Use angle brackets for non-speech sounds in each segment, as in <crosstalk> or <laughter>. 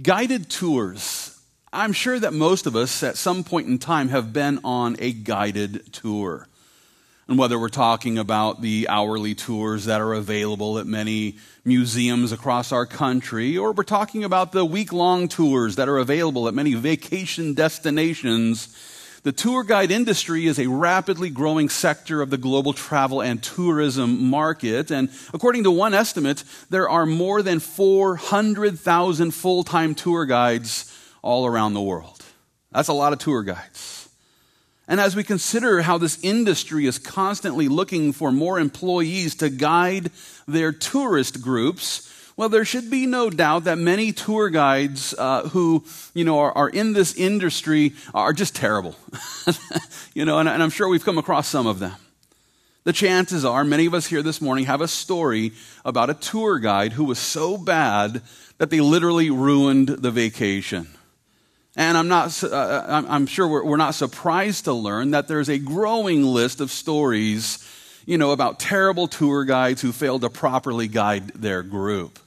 Guided tours. I'm sure that most of us at some point in time have been on a guided tour. And whether we're talking about the hourly tours that are available at many museums across our country, or we're talking about the week long tours that are available at many vacation destinations, the tour guide industry is a rapidly growing sector of the global travel and tourism market. And according to one estimate, there are more than 400,000 full time tour guides all around the world. That's a lot of tour guides. And as we consider how this industry is constantly looking for more employees to guide their tourist groups, well, there should be no doubt that many tour guides uh, who, you know, are, are, in this industry are just terrible. <laughs> you know, and, and I'm sure we've come across some of them. The chances are many of us here this morning have a story about a tour guide who was so bad that they literally ruined the vacation. And I'm, not, uh, I'm sure we're, we're not surprised to learn that there's a growing list of stories, you know, about terrible tour guides who failed to properly guide their group.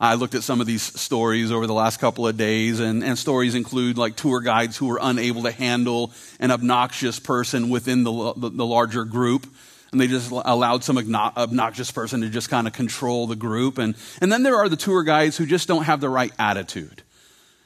I looked at some of these stories over the last couple of days, and, and stories include like tour guides who were unable to handle an obnoxious person within the, the, the larger group. And they just allowed some obnoxious person to just kind of control the group. And, and then there are the tour guides who just don't have the right attitude.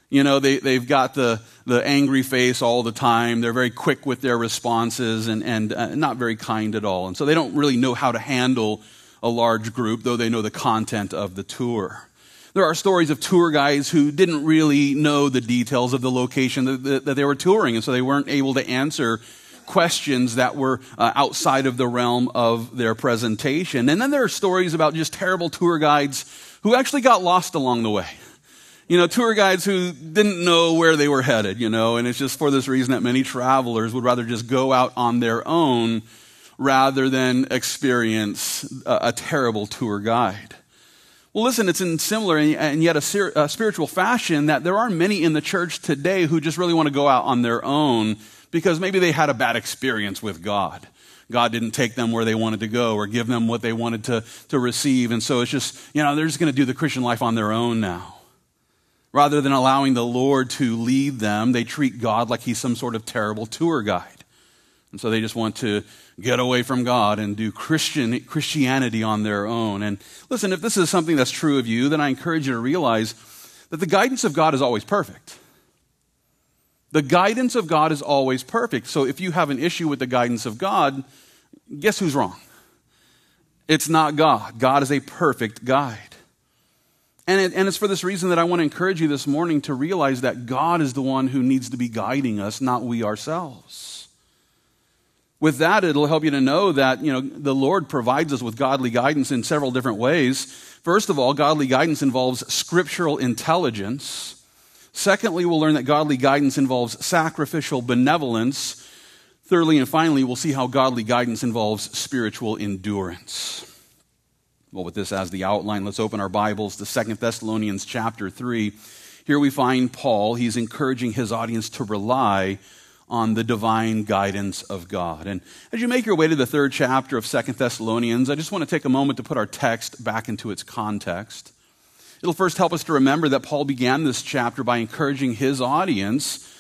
You know, they, they've got the, the angry face all the time. They're very quick with their responses and, and uh, not very kind at all. And so they don't really know how to handle a large group, though they know the content of the tour. There are stories of tour guides who didn't really know the details of the location that, that, that they were touring, and so they weren't able to answer questions that were uh, outside of the realm of their presentation. And then there are stories about just terrible tour guides who actually got lost along the way. You know, tour guides who didn't know where they were headed, you know, and it's just for this reason that many travelers would rather just go out on their own rather than experience a, a terrible tour guide. Well, listen, it's in similar and yet a, a, spiritual fashion that there are many in the church today who just really want to go out on their own because maybe they had a bad experience with God. God didn't take them where they wanted to go or give them what they wanted to, to receive. And so it's just, you know, they're just going to do the Christian life on their own now. Rather than allowing the Lord to lead them, they treat God like he's some sort of terrible tour guide. And so they just want to get away from God and do Christian, Christianity on their own. And listen, if this is something that's true of you, then I encourage you to realize that the guidance of God is always perfect. The guidance of God is always perfect. So if you have an issue with the guidance of God, guess who's wrong? It's not God. God is a perfect guide. And, it, and it's for this reason that I want to encourage you this morning to realize that God is the one who needs to be guiding us, not we ourselves with that, it'll help you to know that, you know, the Lord provides us with godly guidance in several different ways. First of all, godly guidance involves scriptural intelligence. Secondly, we'll learn that godly guidance involves sacrificial benevolence. Thirdly and finally, we'll see how godly guidance involves spiritual endurance. Well, with this as the outline, let's open our Bibles to Second Thessalonians chapter 3. Here we find Paul. He's encouraging his audience to rely on the divine guidance of God. And as you make your way to the third chapter of Second Thessalonians, I just want to take a moment to put our text back into its context. It'll first help us to remember that Paul began this chapter by encouraging his audience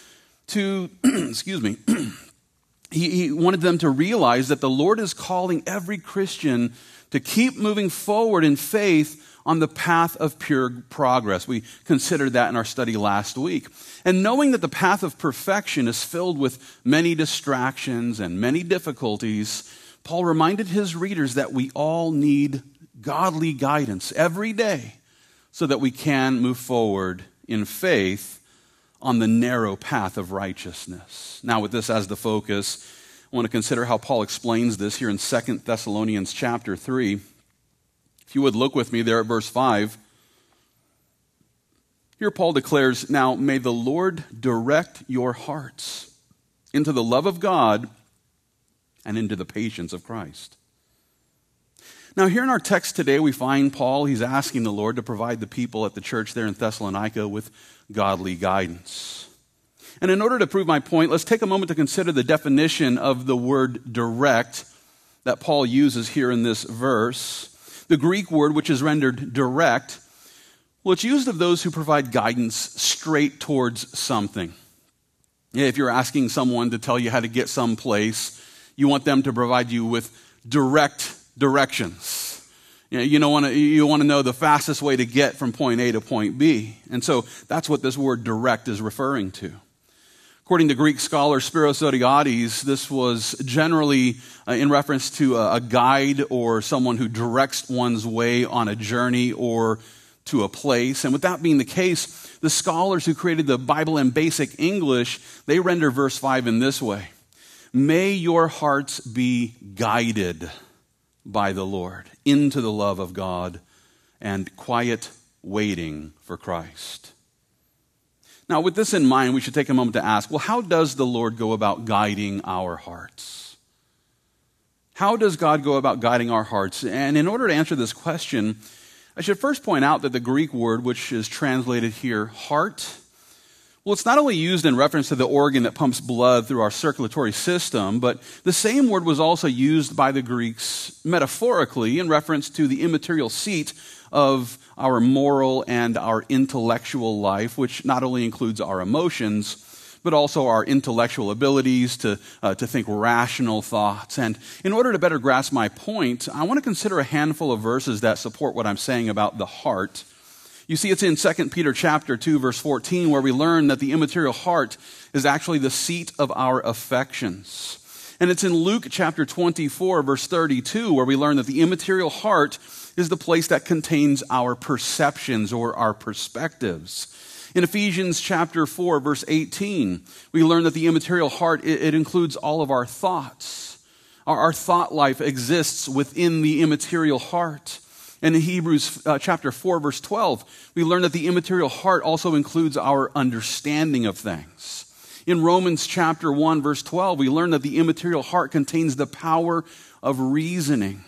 to, <clears throat> excuse me, <clears throat> he, he wanted them to realize that the Lord is calling every Christian to keep moving forward in faith on the path of pure progress. We considered that in our study last week. And knowing that the path of perfection is filled with many distractions and many difficulties, Paul reminded his readers that we all need godly guidance every day so that we can move forward in faith on the narrow path of righteousness. Now, with this as the focus, I want to consider how Paul explains this here in 2 Thessalonians chapter 3. You would look with me there at verse 5. Here Paul declares, Now may the Lord direct your hearts into the love of God and into the patience of Christ. Now, here in our text today, we find Paul, he's asking the Lord to provide the people at the church there in Thessalonica with godly guidance. And in order to prove my point, let's take a moment to consider the definition of the word direct that Paul uses here in this verse. The Greek word, which is rendered direct, Well, it's used of those who provide guidance straight towards something. If you're asking someone to tell you how to get someplace, you want them to provide you with direct directions. You, know, you, want you want to know the fastest way to get from point A to point B. And so that's what this word direct is referring to. According to Greek scholar Spiros Zodhiates, this was generally uh, in reference to a guide or someone who directs one's way on a journey or to a place. And with that being the case, the scholars who created the Bible in basic English, they render verse 5 in this way May your hearts be guided by the Lord into the love of God and quiet waiting for Christ. Now, with this in mind, we should take a moment to ask well, how does the Lord go about guiding our hearts? How does God go about guiding our hearts? And in order to answer this question, I should first point out that the Greek word, which is translated here, heart, well, it's not only used in reference to the organ that pumps blood through our circulatory system, but the same word was also used by the Greeks metaphorically in reference to the immaterial seat of our moral and our intellectual life, which not only includes our emotions, but also our intellectual abilities to, uh, to think rational thoughts. And in order to better grasp my point, I want to consider a handful of verses that support what I'm saying about the heart. You see, it's in 2 Peter chapter 2, verse 14, where we learn that the immaterial heart is actually the seat of our affections. And it's in Luke chapter 24, verse 32, where we learn that the immaterial heart is the place that contains our perceptions or our perspectives. In Ephesians chapter 4, verse 18, we learn that the immaterial heart, it, includes all of our thoughts. Our, our, thought life exists within the immaterial heart. And in Hebrews uh, chapter 4, verse 12, we learn that the immaterial heart also includes our understanding of things. In Romans chapter 1, verse 12, we learn that the immaterial heart contains the power of reasoning.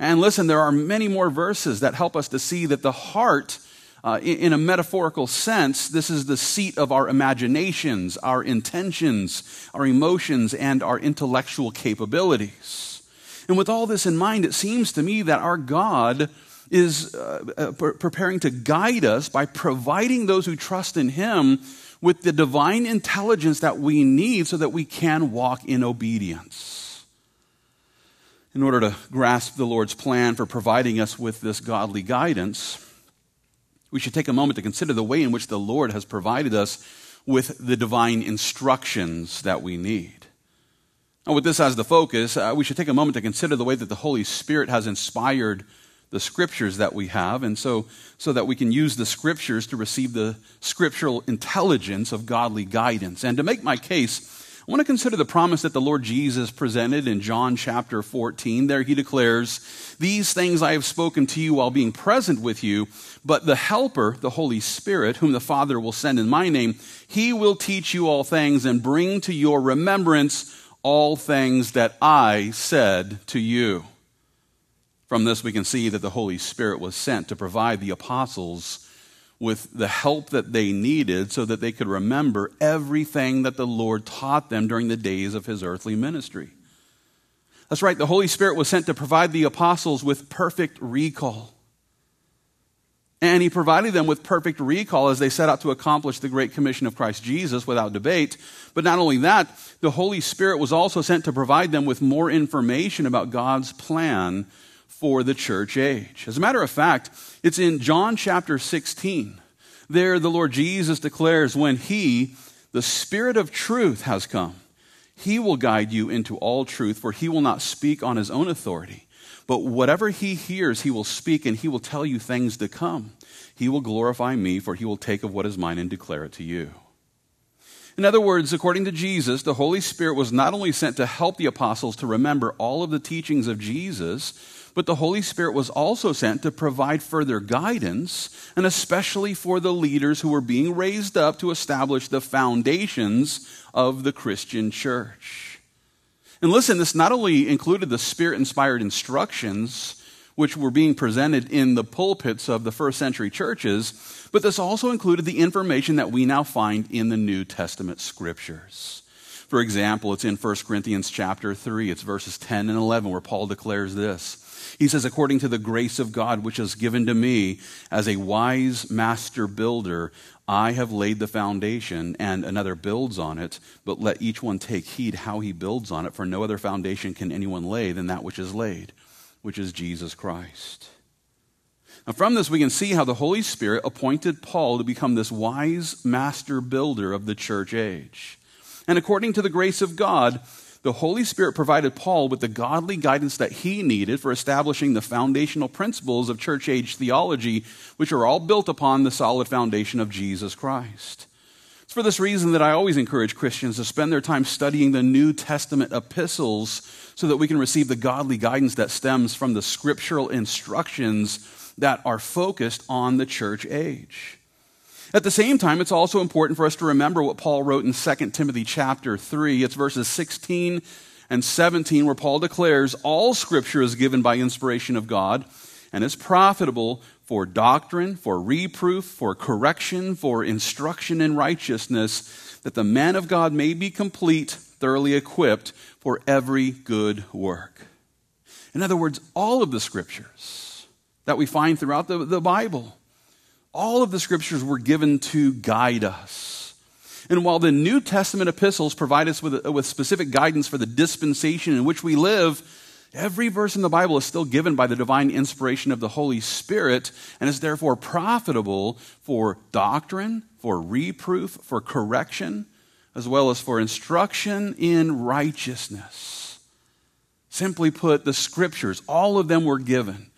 And listen, there are many more verses that help us to see that the heart uh, in, a metaphorical sense, this is the seat of our imaginations, our intentions, our emotions, and our intellectual capabilities. And with all this in mind, it seems to me that our God is uh, uh, preparing to guide us by providing those who trust in Him with the divine intelligence that we need so that we can walk in obedience. In order to grasp the Lord's plan for providing us with this godly guidance, we should take a moment to consider the way in which the Lord has provided us with the divine instructions that we need. Now, with this as the focus, uh, we should take a moment to consider the way that the Holy Spirit has inspired the scriptures that we have, and so, so that we can use the scriptures to receive the scriptural intelligence of godly guidance. And to make my case, I want to consider the promise that the Lord Jesus presented in John chapter 14. There he declares, These things I have spoken to you while being present with you, but the Helper, the Holy Spirit, whom the Father will send in my name, he will teach you all things and bring to your remembrance all things that I said to you. From this, we can see that the Holy Spirit was sent to provide the apostles with the help that they needed so that they could remember everything that the Lord taught them during the days of his earthly ministry. That's right, the Holy Spirit was sent to provide the apostles with perfect recall. And he provided them with perfect recall as they set out to accomplish the great commission of Christ Jesus without debate. But not only that, the Holy Spirit was also sent to provide them with more information about God's plan for the church age. As a matter of fact, it's in John chapter 16. There, the Lord Jesus declares, when He, the Spirit of truth, has come, He will guide you into all truth, for He will not speak on His own authority. But whatever He hears, He will speak, and He will tell you things to come. He will glorify me, for He will take of what is mine and declare it to you. In other words, according to Jesus, the Holy Spirit was not only sent to help the apostles to remember all of the teachings of Jesus, but the Holy Spirit was also sent to provide further guidance, and especially for the leaders who were being raised up to establish the foundations of the Christian church. And listen, this not only included the Spirit inspired instructions which were being presented in the pulpits of the first century churches, but this also included the information that we now find in the New Testament scriptures. For example, it's in 1 Corinthians chapter 3, it's verses 10 and 11 where Paul declares this. He says, according to the grace of God which is given to me as a wise master builder, I have laid the foundation, and another builds on it, but let each one take heed how he builds on it, for no other foundation can anyone lay than that which is laid, which is Jesus Christ. Now, from this, we can see how the Holy Spirit appointed Paul to become this wise master builder of the church age. And according to the grace of God, the Holy Spirit provided Paul with the godly guidance that he needed for establishing the foundational principles of church age theology, which are all built upon the solid foundation of Jesus Christ. It's for this reason that I always encourage Christians to spend their time studying the New Testament epistles so that we can receive the godly guidance that stems from the scriptural instructions that are focused on the church age. At the same time, it's also important for us to remember what Paul wrote in 2 Timothy chapter 3. It's verses 16 and 17 where Paul declares all scripture is given by inspiration of God and is profitable for doctrine, for reproof, for correction, for instruction in righteousness, that the man of God may be complete, thoroughly equipped for every good work. In other words, all of the scriptures that we find throughout the, the Bible all of the scriptures were given to guide us. And while the New Testament epistles provide us with, with specific guidance for the dispensation in which we live, every verse in the Bible is still given by the divine inspiration of the Holy Spirit and is therefore profitable for doctrine, for reproof, for correction, as well as for instruction in righteousness. Simply put, the scriptures, all of them were given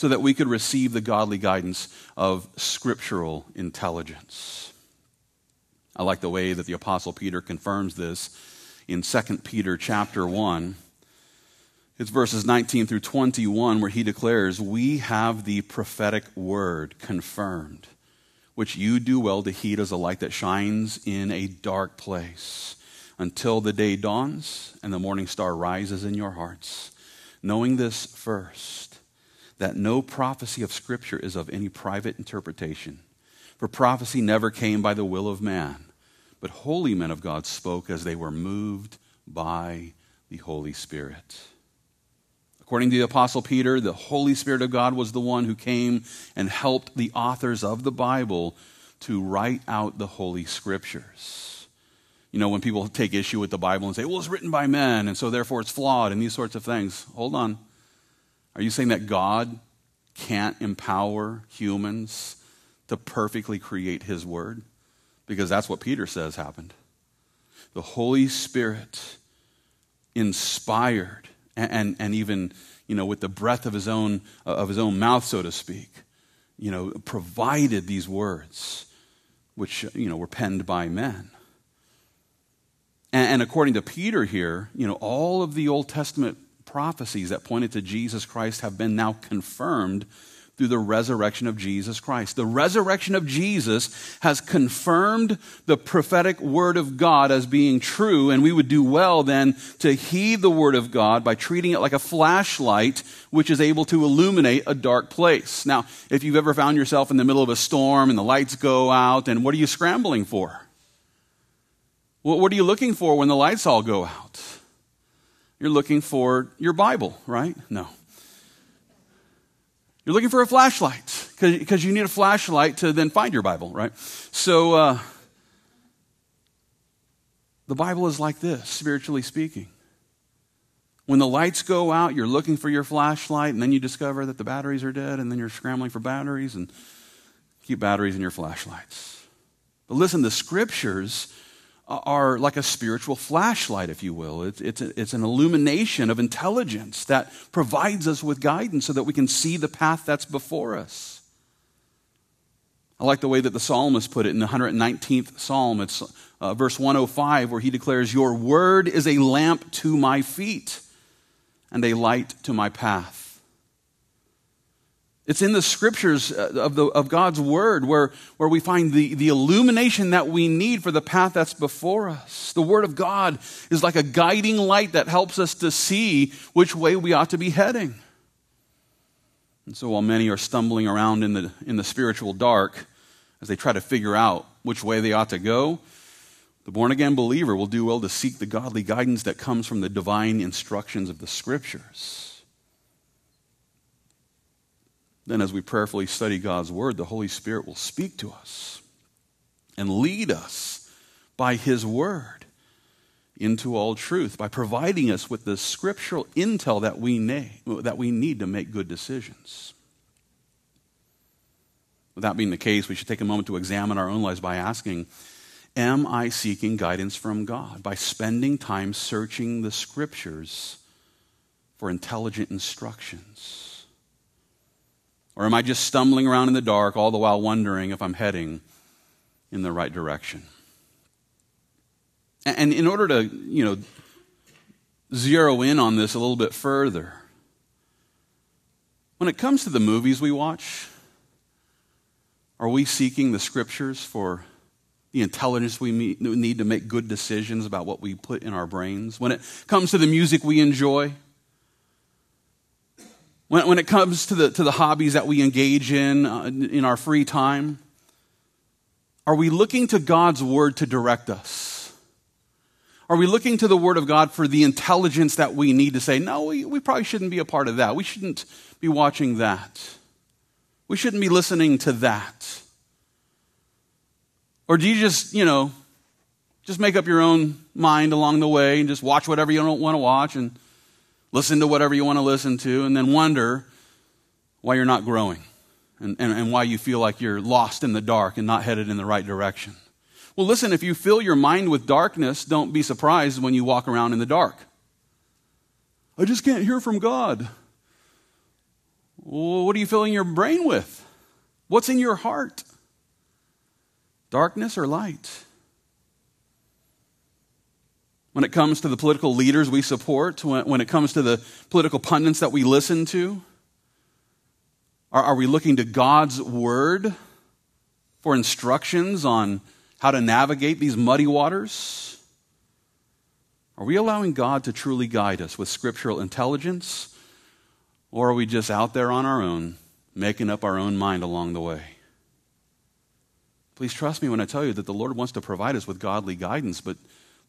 so that we could receive the godly guidance of scriptural intelligence. I like the way that the apostle Peter confirms this in 2 Peter chapter 1. It's verses 19 through 21 where he declares, "We have the prophetic word confirmed, which you do well to heed as a light that shines in a dark place." until the day dawns and the morning star rises in your hearts. Knowing this first, that no prophecy of Scripture is of any private interpretation. For prophecy never came by the will of man, but holy men of God spoke as they were moved by the Holy Spirit. According to the Apostle Peter, the Holy Spirit of God was the one who came and helped the authors of the Bible to write out the Holy Scriptures. You know, when people take issue with the Bible and say, well, it's written by men, and so therefore it's flawed, and these sorts of things, hold on. Are you saying that God can't empower humans to perfectly create His Word? Because that's what Peter says happened. The Holy Spirit inspired and, and, and even, you know, with the breath of his own, of his own mouth, so to speak, you know, provided these words, which, you know, were penned by men. And, and according to Peter here, you know, all of the Old Testament prophecies that pointed to Jesus Christ have been now confirmed through the resurrection of Jesus Christ. The resurrection of Jesus has confirmed the prophetic word of God as being true, and we would do well then to heed the word of God by treating it like a flashlight which is able to illuminate a dark place. Now, if you've ever found yourself in the middle of a storm and the lights go out, and what are you scrambling for? What are you looking for when the lights all go out? You're looking for your Bible, right? No. You're looking for a flashlight because you need a flashlight to then find your Bible, right? So, uh, the Bible is like this, spiritually speaking. When the lights go out, you're looking for your flashlight, and then you discover that the batteries are dead, and then you're scrambling for batteries and keep batteries in your flashlights. But listen, the scriptures are like a spiritual flashlight, if you will. It's, it's, a, it's an illumination of intelligence that provides us with guidance so that we can see the path that's before us. I like the way that the psalmist put it in the 119th psalm. It's uh, verse 105, where he declares, Your word is a lamp to my feet and a light to my path. It's in the scriptures uh, of, the, of God's word where, where we find the, the illumination that we need for the path that's before us. The word of God is like a guiding light that helps us to see which way we ought to be heading. And so while many are stumbling around in the, in the spiritual dark as they try to figure out which way they ought to go, the born again believer will do well to seek the godly guidance that comes from the divine instructions of the scriptures. Then as we prayerfully study God's Word, the Holy Spirit will speak to us and lead us by His Word into all truth by providing us with the scriptural intel that we, na- that we need to make good decisions. With that being the case, we should take a moment to examine our own lives by asking Am I seeking guidance from God? By spending time searching the scriptures for intelligent instructions? Or am I just stumbling around in the dark, all the while wondering if I'm heading in the right direction? And in order to, you know, zero in on this a little bit further, when it comes to the movies we watch, are we seeking the scriptures for the intelligence we need to make good decisions about what we put in our brains? When it comes to the music we enjoy, when, when it comes to the, to the hobbies that we engage in uh, in our free time, are we looking to God's word to direct us? Are we looking to the Word of God for the intelligence that we need to say, no, we, we probably shouldn't be a part of that. We shouldn't be watching that. We shouldn't be listening to that. Or do you just, you know, just make up your own mind along the way and just watch whatever you don't want to watch and listen to whatever you want to listen to and then wonder why you're not growing and, and, and why you feel like you're lost in the dark and not headed in the right direction? Well, listen, if you fill your mind with darkness, don't be surprised when you walk around in the dark. I just can't hear from God. Well, what are you filling your brain with? What's in your heart? Darkness or light? When it comes to the political leaders we support, when, it comes to the political pundits that we listen to, are, are we looking to God's word for instructions on how to navigate these muddy waters? Are we allowing God to truly guide us with scriptural intelligence? Or are we just out there on our own, making up our own mind along the way? Please trust me when I tell you that the Lord wants to provide us with godly guidance, but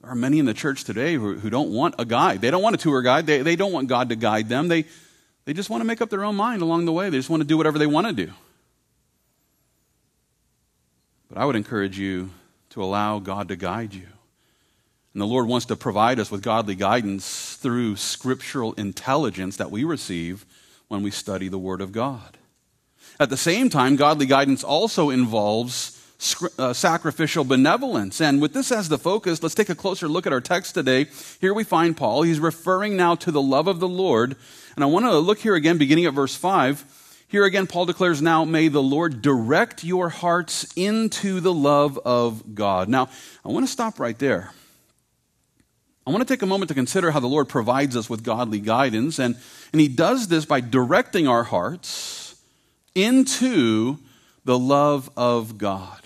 there are many in the church today who, who don't want a guide. They don't want a tour guide. They, they don't want God to guide them. They, they just want to make up their own mind along the way. They just want to do whatever they want to do. But I would encourage you to allow God to guide you. And the Lord wants to provide us with godly guidance through scriptural intelligence that we receive when we study the Word of God. At the same time, godly guidance also involves uh, sacrificial benevolence. And with this as the focus, let's take a closer look at our text today. Here we find Paul. He's referring now to the love of the Lord. And I want to look here again, beginning at verse 5. Here again, Paul declares, Now may the Lord direct your hearts into the love of God. Now, I want to stop right there. I want to take a moment to consider how the Lord provides us with godly guidance. And, and He does this by directing our hearts into the love of God.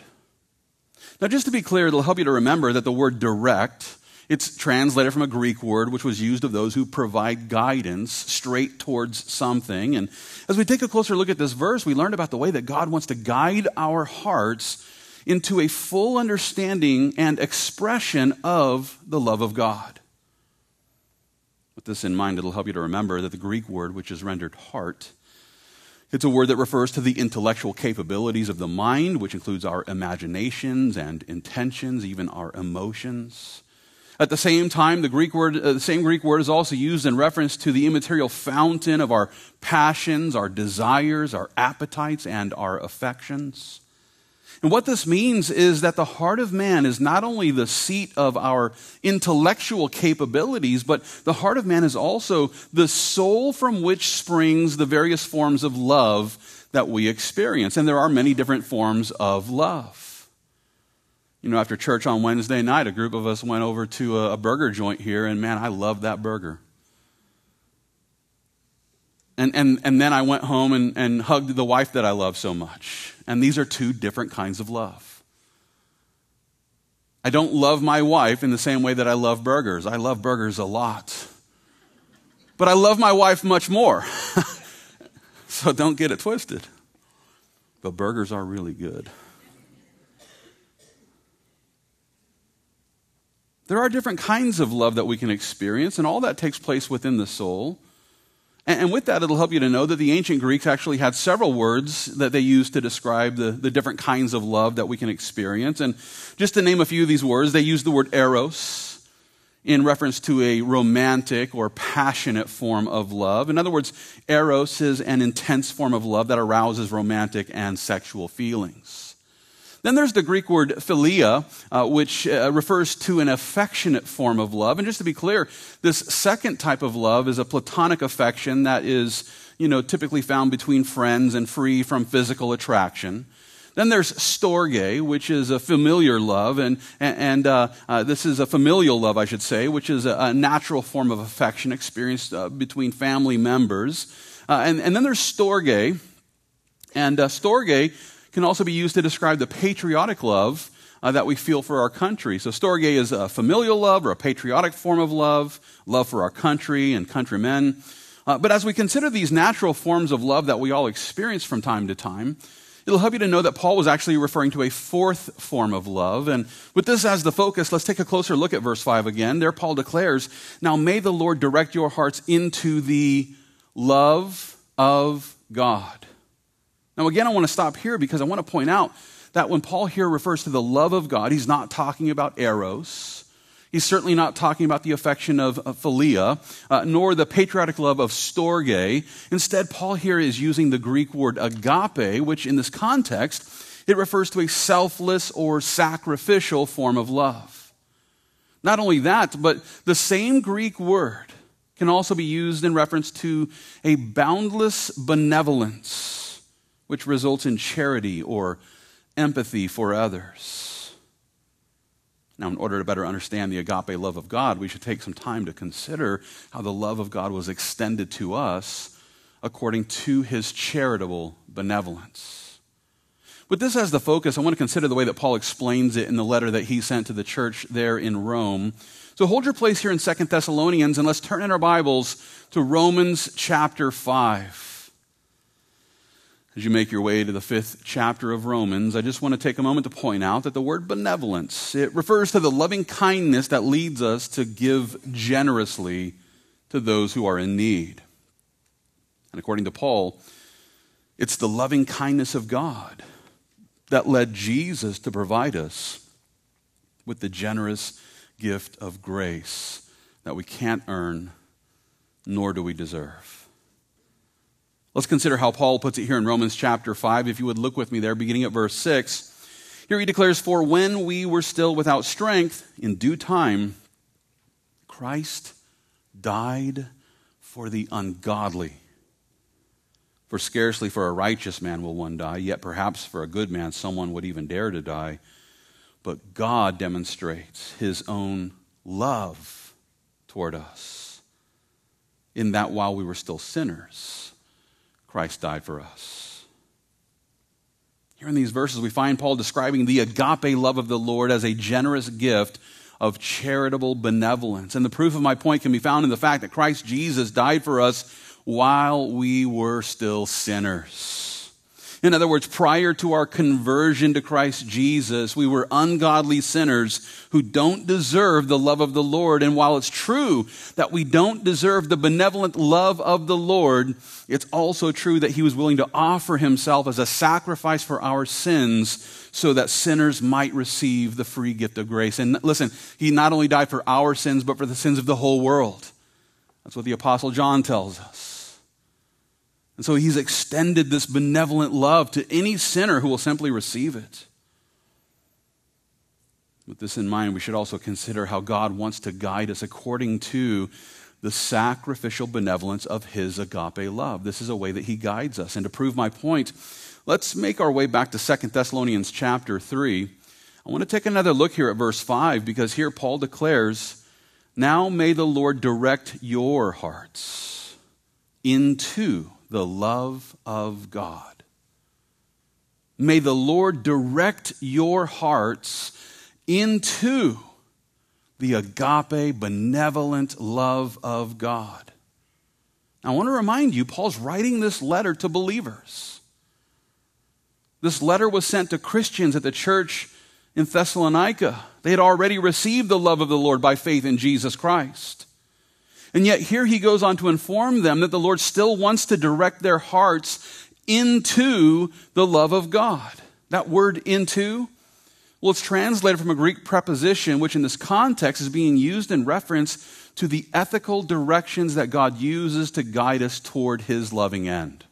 Now, just to be clear, it'll help you to remember that the word direct it's translated from a Greek word which was used of those who provide guidance straight towards something. And as we take a closer look at this verse, we learned about the way that God wants to guide our hearts into a full understanding and expression of the love of God. With this in mind, it'll help you to remember that the Greek word, which is rendered heart, it's a word that refers to the intellectual capabilities of the mind, which includes our imaginations and intentions, even our emotions. At the same time, the Greek word, uh, the same Greek word is also used in reference to the immaterial fountain of our passions, our desires, our appetites, and our affections. And what this means is that the heart of man is not only the seat of our intellectual capabilities, but the heart of man is also the soul from which springs the various forms of love that we experience. And there are many different forms of love you know, after church on Wednesday night, a group of us went over to a, burger joint here, and man, I loved that burger. And, and, and then I went home and, and hugged the wife that I love so much. And these are two different kinds of love. I don't love my wife in the same way that I love burgers. I love burgers a lot. But I love my wife much more. <laughs> so don't get it twisted. But burgers are really good. There are different kinds of love that we can experience, and all that takes place within the soul. And with that, it'll help you to know that the ancient Greeks actually had several words that they used to describe the, the different kinds of love that we can experience. And just to name a few of these words, they used the word eros in reference to a romantic or passionate form of love. In other words, eros is an intense form of love that arouses romantic and sexual feelings. Then there's the Greek word philia, uh, which uh, refers to an affectionate form of love. And just to be clear, this second type of love is a platonic affection that is, you know, typically found between friends and free from physical attraction. Then there's storge, which is a familiar love, and, and uh, uh, this is a familial love, I should say, which is a, a natural form of affection experienced uh, between family members. Uh, and, and then there's storge, and uh, storge can also be used to describe the patriotic love uh, that we feel for our country. So, storge is a familial love or a patriotic form of love, love for our country and countrymen. Uh, but as we consider these natural forms of love that we all experience from time to time, it'll help you to know that Paul was actually referring to a fourth form of love. And with this as the focus, let's take a closer look at verse 5 again. There, Paul declares, Now may the Lord direct your hearts into the love of God. Now, again, I want to stop here because I want to point out that when Paul here refers to the love of God, he's not talking about eros. He's certainly not talking about the affection of, philia, uh, nor the patriotic love of storge. Instead, Paul here is using the Greek word agape, which in this context, it refers to a selfless or sacrificial form of love. Not only that, but the same Greek word can also be used in reference to a boundless benevolence which results in charity or empathy for others. Now, in order to better understand the agape love of God, we should take some time to consider how the love of God was extended to us according to his charitable benevolence. With this as the focus, I want to consider the way that Paul explains it in the letter that he sent to the church there in Rome. So hold your place here in Second Thessalonians and let's turn in our Bibles to Romans chapter 5 as you make your way to the fifth chapter of Romans, I just want to take a moment to point out that the word benevolence, it refers to the loving kindness that leads us to give generously to those who are in need. And according to Paul, it's the loving kindness of God that led Jesus to provide us with the generous gift of grace that we can't earn nor do we deserve. Let's consider how Paul puts it here in Romans chapter 5. If you would look with me there, beginning at verse 6. Here he declares, For when we were still without strength, in due time, Christ died for the ungodly. For scarcely for a righteous man will one die, yet perhaps for a good man someone would even dare to die. But God demonstrates his own love toward us, in that while we were still sinners, Christ died for us. Here in these verses, we find Paul describing the agape love of the Lord as a generous gift of charitable benevolence. And the proof of my point can be found in the fact that Christ Jesus died for us while we were still sinners. In other words, prior to our conversion to Christ Jesus, we were ungodly sinners who don't deserve the love of the Lord. And while it's true that we don't deserve the benevolent love of the Lord, it's also true that He was willing to offer Himself as a sacrifice for our sins so that sinners might receive the free gift of grace. And listen, He not only died for our sins, but for the sins of the whole world. That's what the Apostle John tells us. And so he's extended this benevolent love to any sinner who will simply receive it. With this in mind, we should also consider how God wants to guide us according to the sacrificial benevolence of his agape love. This is a way that he guides us. And to prove my point, let's make our way back to Second Thessalonians chapter 3. I want to take another look here at verse 5 because here Paul declares, Now may the Lord direct your hearts into the love of God. May the Lord direct your hearts into the agape, benevolent love of God. Now, I want to remind you, Paul's writing this letter to believers. This letter was sent to Christians at the church in Thessalonica. They had already received the love of the Lord by faith in Jesus Christ. And yet, here he goes on to inform them that the Lord still wants to direct their hearts into the love of God. That word into, well, it's translated from a Greek preposition, which in this context is being used in reference to the ethical directions that God uses to guide us toward his loving end.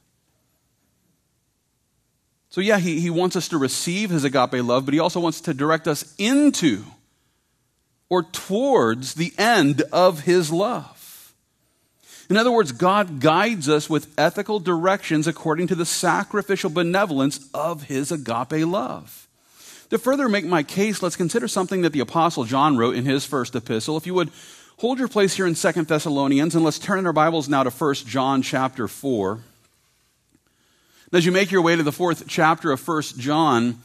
So, yeah, he, he wants us to receive his agape love, but he also wants to direct us into or towards the end of his love. In other words, God guides us with ethical directions according to the sacrificial benevolence of his agape love. To further make my case, let's consider something that the Apostle John wrote in his first epistle. If you would hold your place here in Second Thessalonians, and let's turn in our Bibles now to First John chapter 4. As you make your way to the fourth chapter of First John,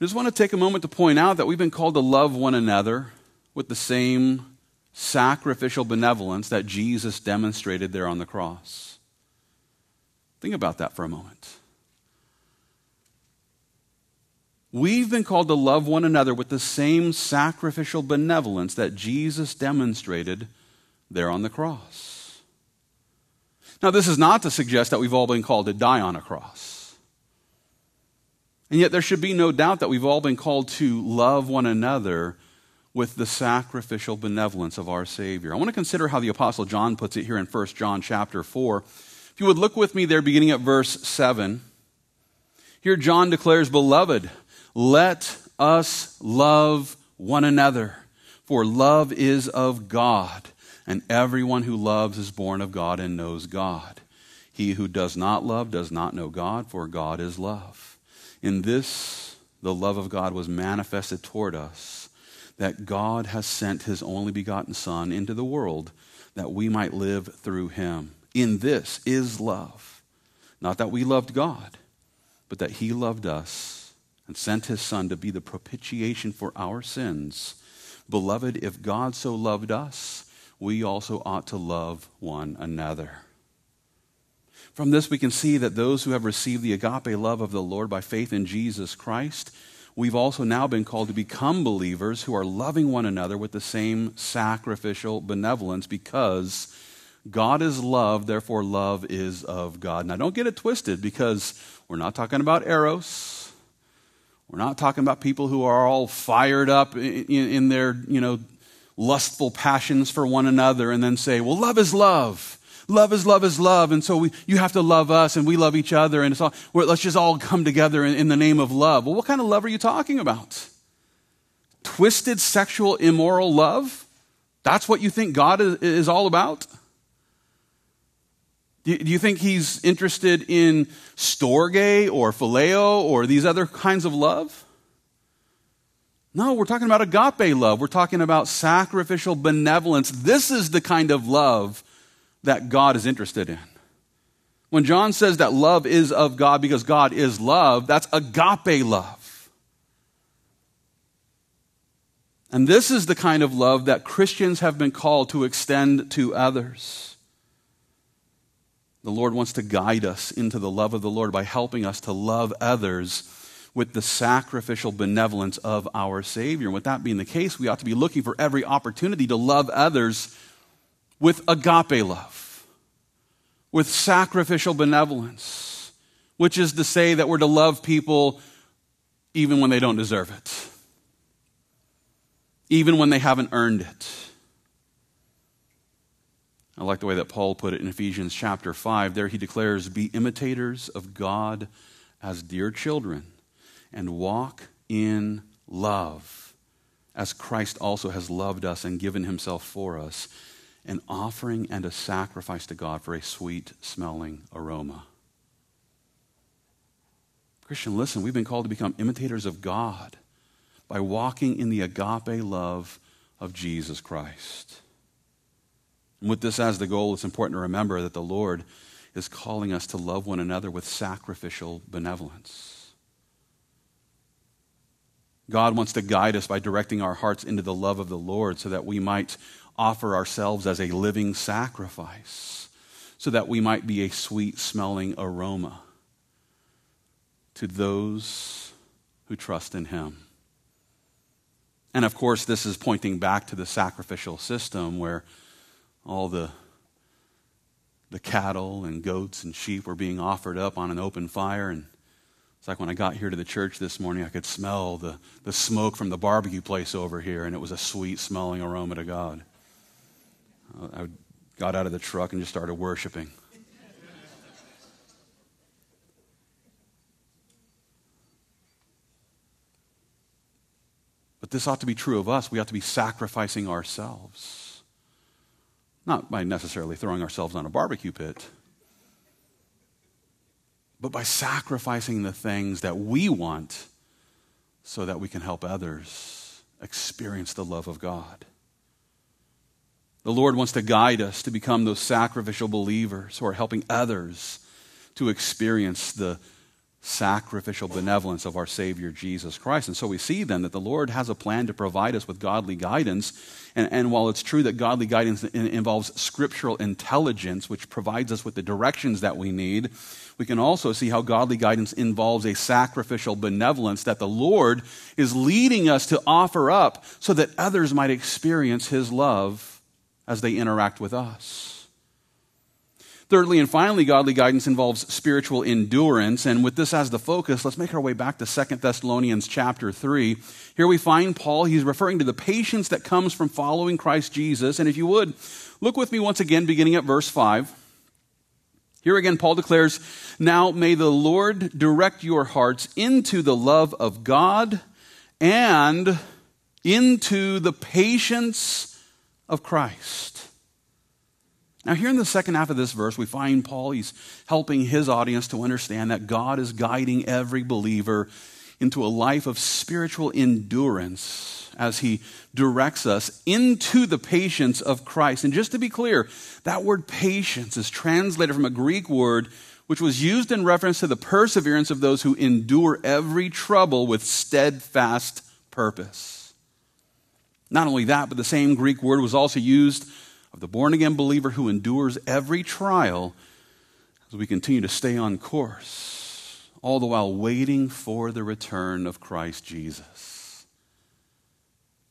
I just want to take a moment to point out that we've been called to love one another with the same sacrificial benevolence that Jesus demonstrated there on the cross. Think about that for a moment. We've been called to love one another with the same sacrificial benevolence that Jesus demonstrated there on the cross. Now, this is not to suggest that we've all been called to die on a cross. And yet, there should be no doubt that we've all been called to love one another with the sacrificial benevolence of our Savior. I want to consider how the Apostle John puts it here in 1 John chapter 4. If you would look with me there, beginning at verse 7. Here, John declares, Beloved, let us love one another, for love is of God, and everyone who loves is born of God and knows God. He who does not love does not know God, for God is love. In this, the love of God was manifested toward us that God has sent his only begotten Son into the world that we might live through him. In this is love. Not that we loved God, but that he loved us and sent his Son to be the propitiation for our sins. Beloved, if God so loved us, we also ought to love one another. From this, we can see that those who have received the agape love of the Lord by faith in Jesus Christ we've also now been called to become believers who are loving one another with the same sacrificial benevolence because God is love, therefore, love is of God. Now, don't get it twisted because we're not talking about eros. We're not talking about people who are all fired up in, in their, you know, lustful passions for one another and then say, well, love is love. Love is love is love. And so we, you have to love us and we love each other. And it's all, let's just all come together in, in the name of love. Well, what kind of love are you talking about? Twisted sexual immoral love? That's what you think God is, is all about? Do you think he's interested in storge or phileo or these other kinds of love? No, we're talking about agape love. We're talking about sacrificial benevolence. This is the kind of love that God is interested in. When John says that love is of God because God is love, that's agape love. And this is the kind of love that Christians have been called to extend to others. The Lord wants to guide us into the love of the Lord by helping us to love others with the sacrificial benevolence of our Savior. And with that being the case, we ought to be looking for every opportunity to love others with agape love, with sacrificial benevolence, which is to say that we're to love people even when they don't deserve it, even when they haven't earned it. I like the way that Paul put it in Ephesians chapter 5. There he declares, Be imitators of God as dear children, and walk in love, as Christ also has loved us and given himself for us an offering and a sacrifice to God for a sweet smelling aroma. Christian, listen, we've been called to become imitators of God by walking in the agape love of Jesus Christ. And with this as the goal, it's important to remember that the Lord is calling us to love one another with sacrificial benevolence. God wants to guide us by directing our hearts into the love of the Lord so that we might offer ourselves as a living sacrifice so that we might be a sweet smelling aroma to those who trust in Him. And of course, this is pointing back to the sacrificial system where all the, the cattle and goats and sheep were being offered up on an open fire. And it's like when I got here to the church this morning, I could smell the, the smoke from the barbecue place over here, and it was a sweet smelling aroma to God. I got out of the truck and just started worshiping. But this ought to be true of us. We ought to be sacrificing ourselves. Not by necessarily throwing ourselves on a barbecue pit, but by sacrificing the things that we want so that we can help others experience the love of God. The Lord wants to guide us to become those sacrificial believers who are helping others to experience the sacrificial benevolence of our Savior Jesus Christ. And so we see then that the Lord has a plan to provide us with godly guidance. And, and while it's true that godly guidance involves scriptural intelligence, which provides us with the directions that we need, we can also see how godly guidance involves a sacrificial benevolence that the Lord is leading us to offer up so that others might experience His love as they interact with us. Thirdly and finally, godly guidance involves spiritual endurance. And with this as the focus, let's make our way back to 2 Thessalonians chapter 3. Here we find Paul, he's referring to the patience that comes from following Christ Jesus. And if you would, look with me once again, beginning at verse 5. Here again, Paul declares, Now may the Lord direct your hearts into the love of God and into the patience of Christ. Now, here in the second half of this verse, we find Paul, he's helping his audience to understand that God is guiding every believer into a life of spiritual endurance as he directs us into the patience of Christ. And just to be clear, that word patience is translated from a Greek word which was used in reference to the perseverance of those who endure every trouble with steadfast purpose. Not only that, but the same Greek word was also used of the born again believer who endures every trial as we continue to stay on course, all the while waiting for the return of Christ Jesus.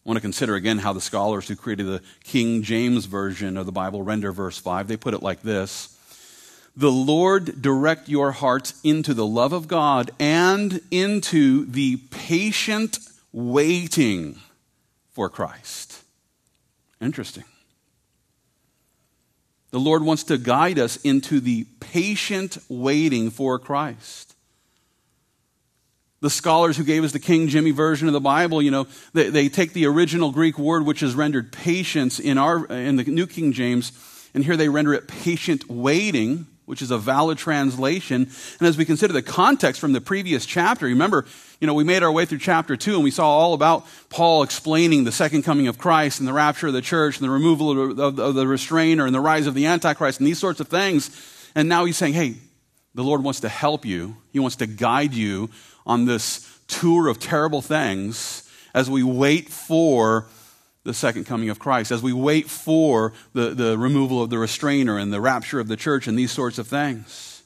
I want to consider again how the scholars who created the King James Version of the Bible render verse 5. They put it like this The Lord direct your hearts into the love of God and into the patient waiting for Christ. Interesting. The Lord wants to guide us into the patient waiting for Christ. The scholars who gave us the King Jimmy version of the Bible, you know, they, they take the original Greek word which is rendered patience in, our, in the New King James, and here they render it patient waiting which is a valid translation. And as we consider the context from the previous chapter, remember, you know, we made our way through chapter two and we saw all about Paul explaining the second coming of Christ and the rapture of the church and the removal of, the restrainer and the rise of the Antichrist and these sorts of things. And now he's saying, hey, the Lord wants to help you. He wants to guide you on this tour of terrible things as we wait for the second coming of Christ, as we wait for the, the removal of the restrainer and the rapture of the church and these sorts of things.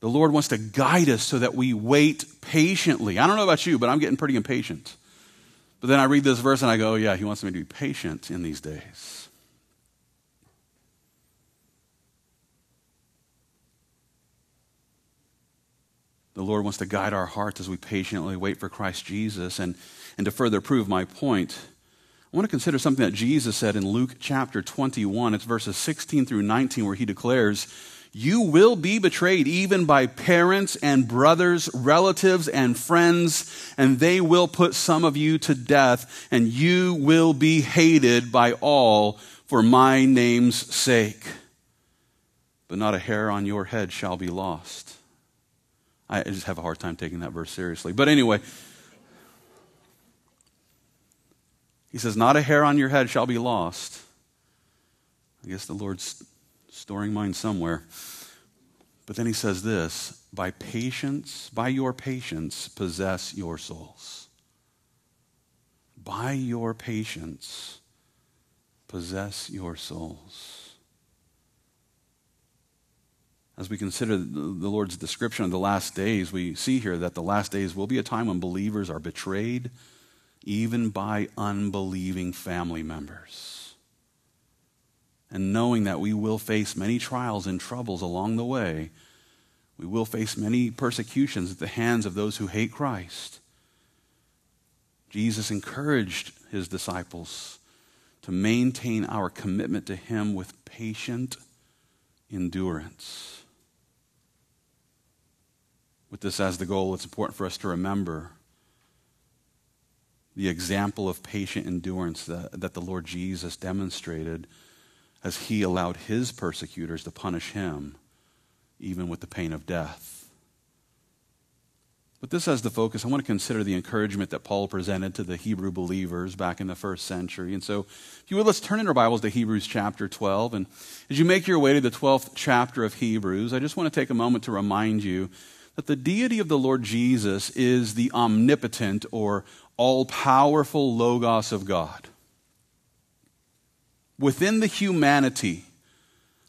The Lord wants to guide us so that we wait patiently. I don't know about you, but I'm getting pretty impatient. But then I read this verse and I go, oh, yeah, he wants me to be patient in these days. The Lord wants to guide our hearts as we patiently wait for Christ Jesus. And and to further prove my point, I want to consider something that Jesus said in Luke chapter 21. It's verses 16 through 19, where he declares, You will be betrayed even by parents and brothers, relatives and friends, and they will put some of you to death, and you will be hated by all for my name's sake. But not a hair on your head shall be lost. I just have a hard time taking that verse seriously. But anyway, He says, Not a hair on your head shall be lost. I guess the Lord's storing mine somewhere. But then he says this by patience, by your patience, possess your souls. By your patience, possess your souls. As we consider the Lord's description of the last days, we see here that the last days will be a time when believers are betrayed even by unbelieving family members. And knowing that we will face many trials and troubles along the way, we will face many persecutions at the hands of those who hate Christ. Jesus encouraged his disciples to maintain our commitment to him with patient endurance. With this as the goal, it's important for us to remember the example of patient endurance that, that the Lord Jesus demonstrated as he allowed his persecutors to punish him, even with the pain of death. But this as the focus, I want to consider the encouragement that Paul presented to the Hebrew believers back in the first century. And so, if you would, let's turn in our Bibles to Hebrews chapter 12. And as you make your way to the 12th chapter of Hebrews, I just want to take a moment to remind you that the deity of the Lord Jesus is the omnipotent or all powerful Logos of God. Within the humanity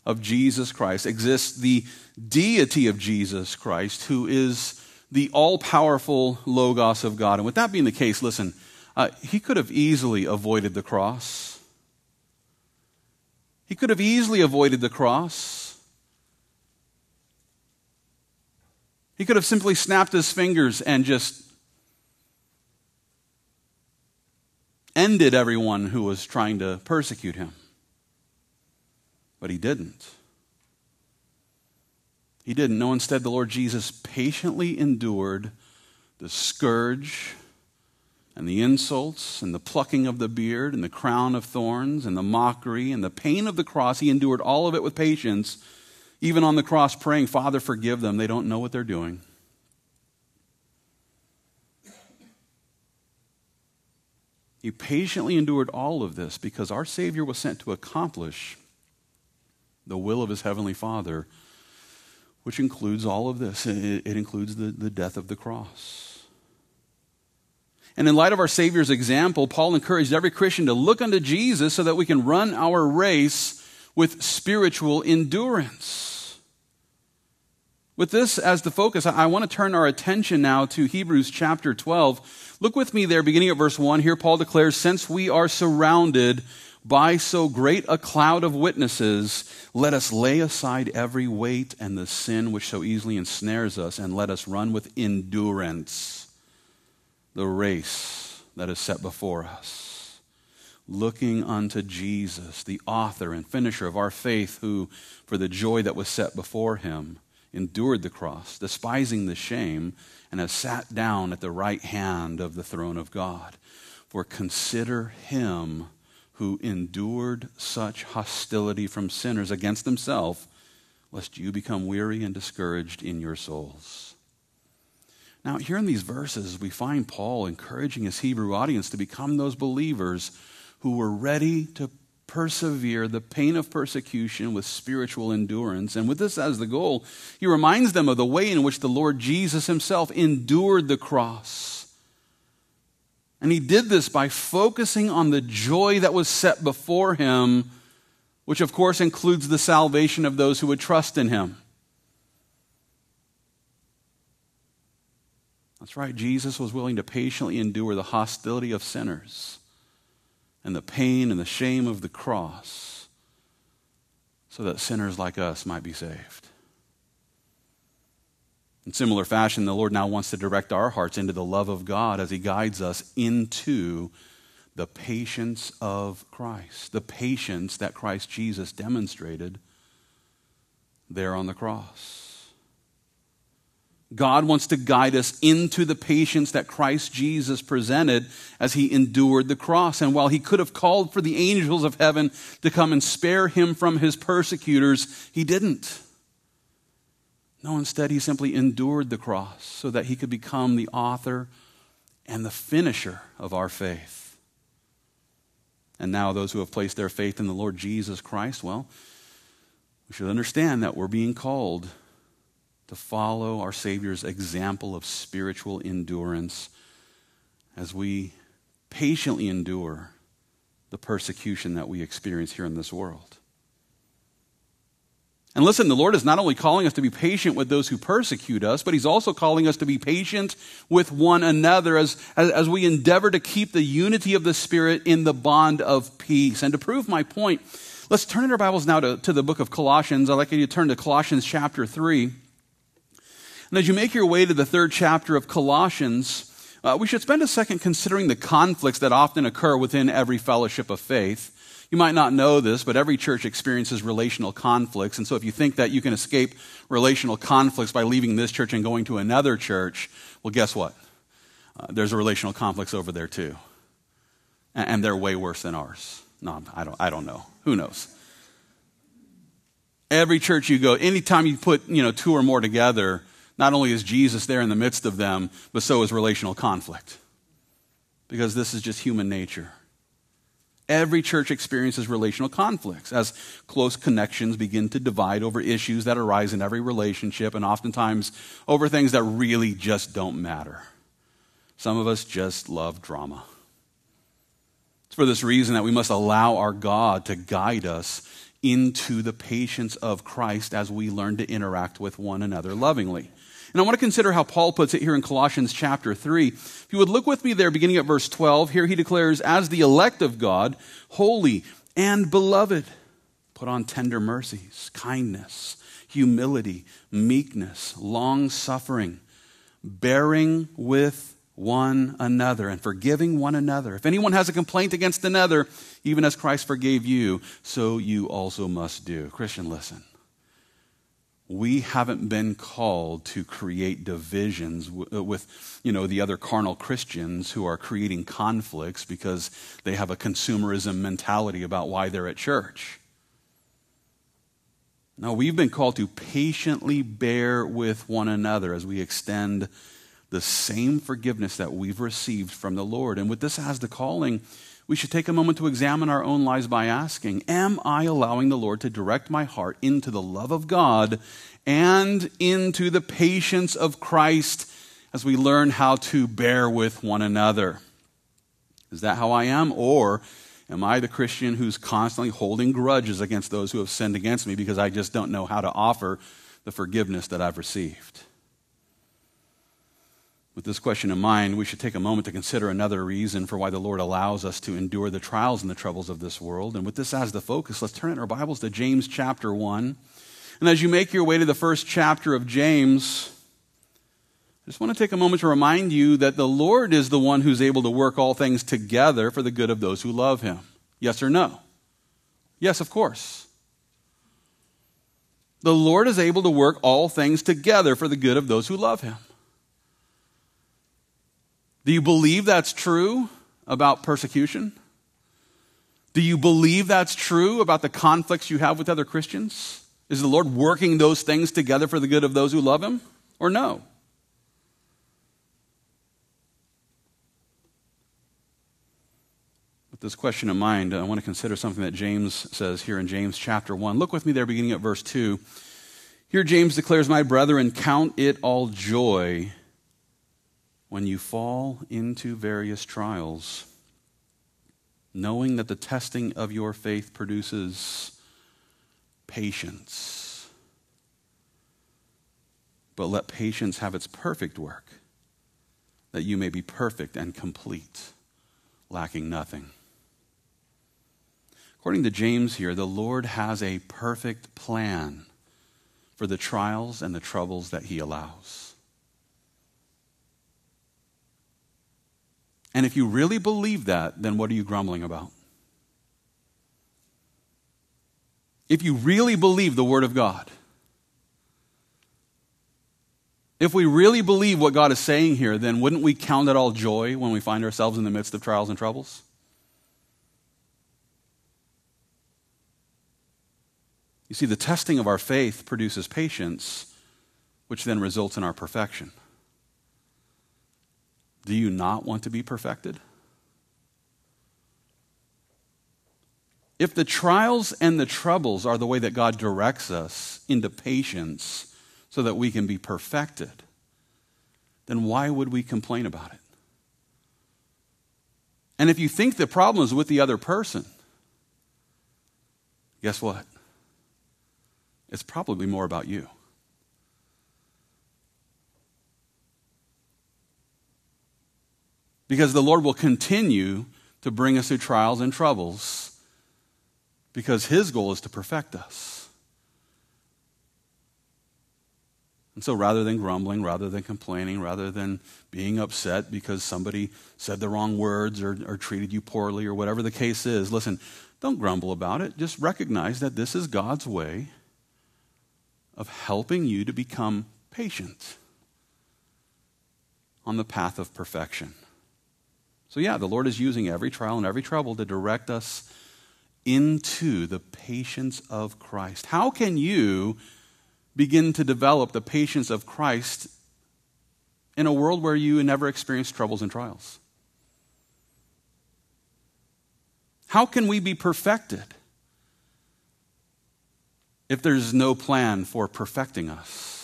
of Jesus Christ exists the deity of Jesus Christ, who is the all powerful Logos of God. And with that being the case, listen, uh, he could have easily avoided the cross. He could have easily avoided the cross. He could have simply snapped his fingers and just ended everyone who was trying to persecute him. But he didn't. He didn't. No, instead, the Lord Jesus patiently endured the scourge and the insults and the plucking of the beard and the crown of thorns and the mockery and the pain of the cross. He endured all of it with patience, even on the cross, praying, Father, forgive them. They don't know what they're doing. He patiently endured all of this because our Savior was sent to accomplish the will of his heavenly Father, which includes all of this. It, includes the, the death of the cross. And in light of our Savior's example, Paul encouraged every Christian to look unto Jesus so that we can run our race with spiritual endurance. With this as the focus, I want to turn our attention now to Hebrews chapter 12 Look with me there, beginning at verse 1. Here, Paul declares, Since we are surrounded by so great a cloud of witnesses, let us lay aside every weight and the sin which so easily ensnares us, and let us run with endurance the race that is set before us. Looking unto Jesus, the author and finisher of our faith, who, for the joy that was set before him, endured the cross, despising the shame and has sat down at the right hand of the throne of God. For consider him who endured such hostility from sinners against himself, lest you become weary and discouraged in your souls. Now, here in these verses, we find Paul encouraging his Hebrew audience to become those believers who were ready to persevere the pain of persecution with spiritual endurance. And with this as the goal, he reminds them of the way in which the Lord Jesus himself endured the cross. And he did this by focusing on the joy that was set before him, which of course includes the salvation of those who would trust in him. That's right, Jesus was willing to patiently endure the hostility of sinners and the pain and the shame of the cross so that sinners like us might be saved. In similar fashion, the Lord now wants to direct our hearts into the love of God as He guides us into the patience of Christ, the patience that Christ Jesus demonstrated there on the cross. God wants to guide us into the patience that Christ Jesus presented as he endured the cross. And while he could have called for the angels of heaven to come and spare him from his persecutors, he didn't. No, instead, he simply endured the cross so that he could become the author and the finisher of our faith. And now, those who have placed their faith in the Lord Jesus Christ, well, we should understand that we're being called to follow our Savior's example of spiritual endurance as we patiently endure the persecution that we experience here in this world. And listen, the Lord is not only calling us to be patient with those who persecute us, but He's also calling us to be patient with one another as, as, as, we endeavor to keep the unity of the Spirit in the bond of peace. And to prove my point, let's turn in our Bibles now to, to the book of Colossians. I'd like you to turn to Colossians chapter 3. And as you make your way to the third chapter of Colossians, uh, we should spend a second considering the conflicts that often occur within every fellowship of faith. You might not know this, but every church experiences relational conflicts. And so if you think that you can escape relational conflicts by leaving this church and going to another church, well, guess what? Uh, there's a relational conflicts over there too. And, and they're way worse than ours. No, I don't, I don't know. Who knows? Every church you go, anytime you put, you know, two or more together, not only is Jesus there in the midst of them, but so is relational conflict. Because this is just human nature. Every church experiences relational conflicts as close connections begin to divide over issues that arise in every relationship and oftentimes over things that really just don't matter. Some of us just love drama. It's for this reason that we must allow our God to guide us into the patience of Christ as we learn to interact with one another lovingly. And I want to consider how Paul puts it here in Colossians chapter 3. If you would look with me there, beginning at verse 12, here he declares, As the elect of God, holy and beloved, put on tender mercies, kindness, humility, meekness, long suffering, bearing with one another and forgiving one another. If anyone has a complaint against another, even as Christ forgave you, so you also must do. Christian, listen we haven't been called to create divisions uh, with you know the other carnal christians who are creating conflicts because they have a consumerism mentality about why they're at church. No we've been called to patiently bear with one another as we extend the same forgiveness that we've received from the lord. And with this as the calling we should take a moment to examine our own lives by asking Am I allowing the Lord to direct my heart into the love of God and into the patience of Christ as we learn how to bear with one another? Is that how I am? Or am I the Christian who's constantly holding grudges against those who have sinned against me because I just don't know how to offer the forgiveness that I've received? With this question in mind, we should take a moment to consider another reason for why the Lord allows us to endure the trials and the troubles of this world. And with this as the focus, let's turn in our Bibles to James chapter 1. And as you make your way to the first chapter of James, I just want to take a moment to remind you that the Lord is the one who's able to work all things together for the good of those who love him. Yes or no? Yes, of course. The Lord is able to work all things together for the good of those who love him. Do you believe that's true about persecution? Do you believe that's true about the conflicts you have with other Christians? Is the Lord working those things together for the good of those who love Him? Or no? With this question in mind, I want to consider something that James says here in James chapter 1. Look with me there, beginning at verse 2. Here, James declares, My brethren, count it all joy when you fall into various trials, knowing that the testing of your faith produces patience. But let patience have its perfect work, that you may be perfect and complete, lacking nothing. According to James here, the Lord has a perfect plan for the trials and the troubles that he allows. And if you really believe that, then what are you grumbling about? If you really believe the Word of God, if we really believe what God is saying here, then wouldn't we count it all joy when we find ourselves in the midst of trials and troubles? You see, the testing of our faith produces patience, which then results in our perfection. Do you not want to be perfected? If the trials and the troubles are the way that God directs us into patience so that we can be perfected, then why would we complain about it? And if you think the problem is with the other person, guess what? It's probably more about you. Because the Lord will continue to bring us through trials and troubles because His goal is to perfect us. And so rather than grumbling, rather than complaining, rather than being upset because somebody said the wrong words or, or treated you poorly or whatever the case is, listen, don't grumble about it. Just recognize that this is God's way of helping you to become patient on the path of perfection. So, yeah, the Lord is using every trial and every trouble to direct us into the patience of Christ. How can you begin to develop the patience of Christ in a world where you never experience troubles and trials? How can we be perfected if there's no plan for perfecting us?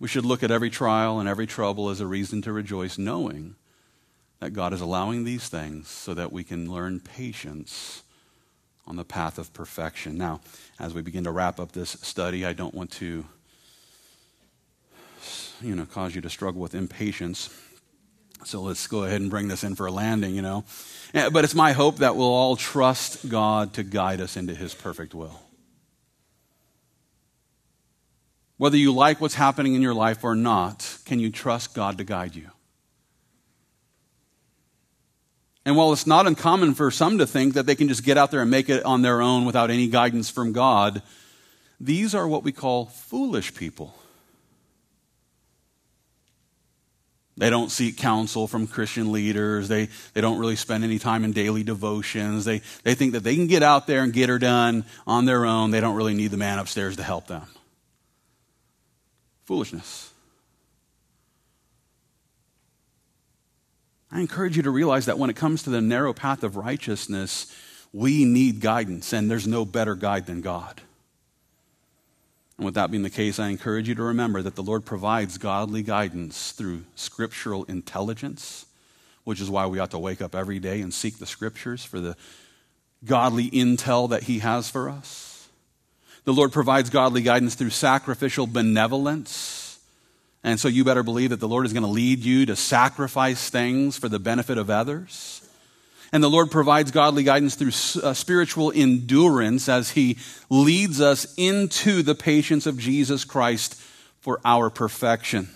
We should look at every trial and every trouble as a reason to rejoice, knowing that God is allowing these things so that we can learn patience on the path of perfection. Now, as we begin to wrap up this study, I don't want to you know cause you to struggle with impatience. So let's go ahead and bring this in for a landing, you know. Eh, but it's my hope that we'll all trust God to guide us into his perfect will. Whether you like what's happening in your life or not, can you trust God to guide you? And while it's not uncommon for some to think that they can just get out there and make it on their own without any guidance from God, these are what we call foolish people. They don't seek counsel from Christian leaders. They, they don't really spend any time in daily devotions. They, they think that they can get out there and get her done on their own. They don't really need the man upstairs to help them. Foolishness. I encourage you to realize that when it comes to the narrow path of righteousness, we need guidance, and there's no better guide than God. And with that being the case, I encourage you to remember that the Lord provides godly guidance through scriptural intelligence, which is why we ought to wake up every day and seek the scriptures for the godly intel that He has for us. The Lord provides godly guidance through sacrificial benevolence. And so you better believe that the Lord is going to lead you to sacrifice things for the benefit of others. And the Lord provides godly guidance through uh, spiritual endurance as He leads us into the patience of Jesus Christ for our perfection.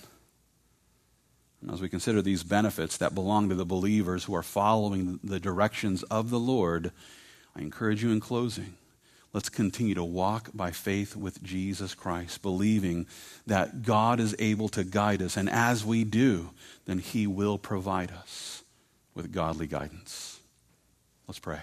And as we consider these benefits that belong to the believers who are following the directions of the Lord, I encourage you in closing Let's continue to walk by faith with Jesus Christ, believing that God is able to guide us. And as we do, then He will provide us with godly guidance. Let's pray.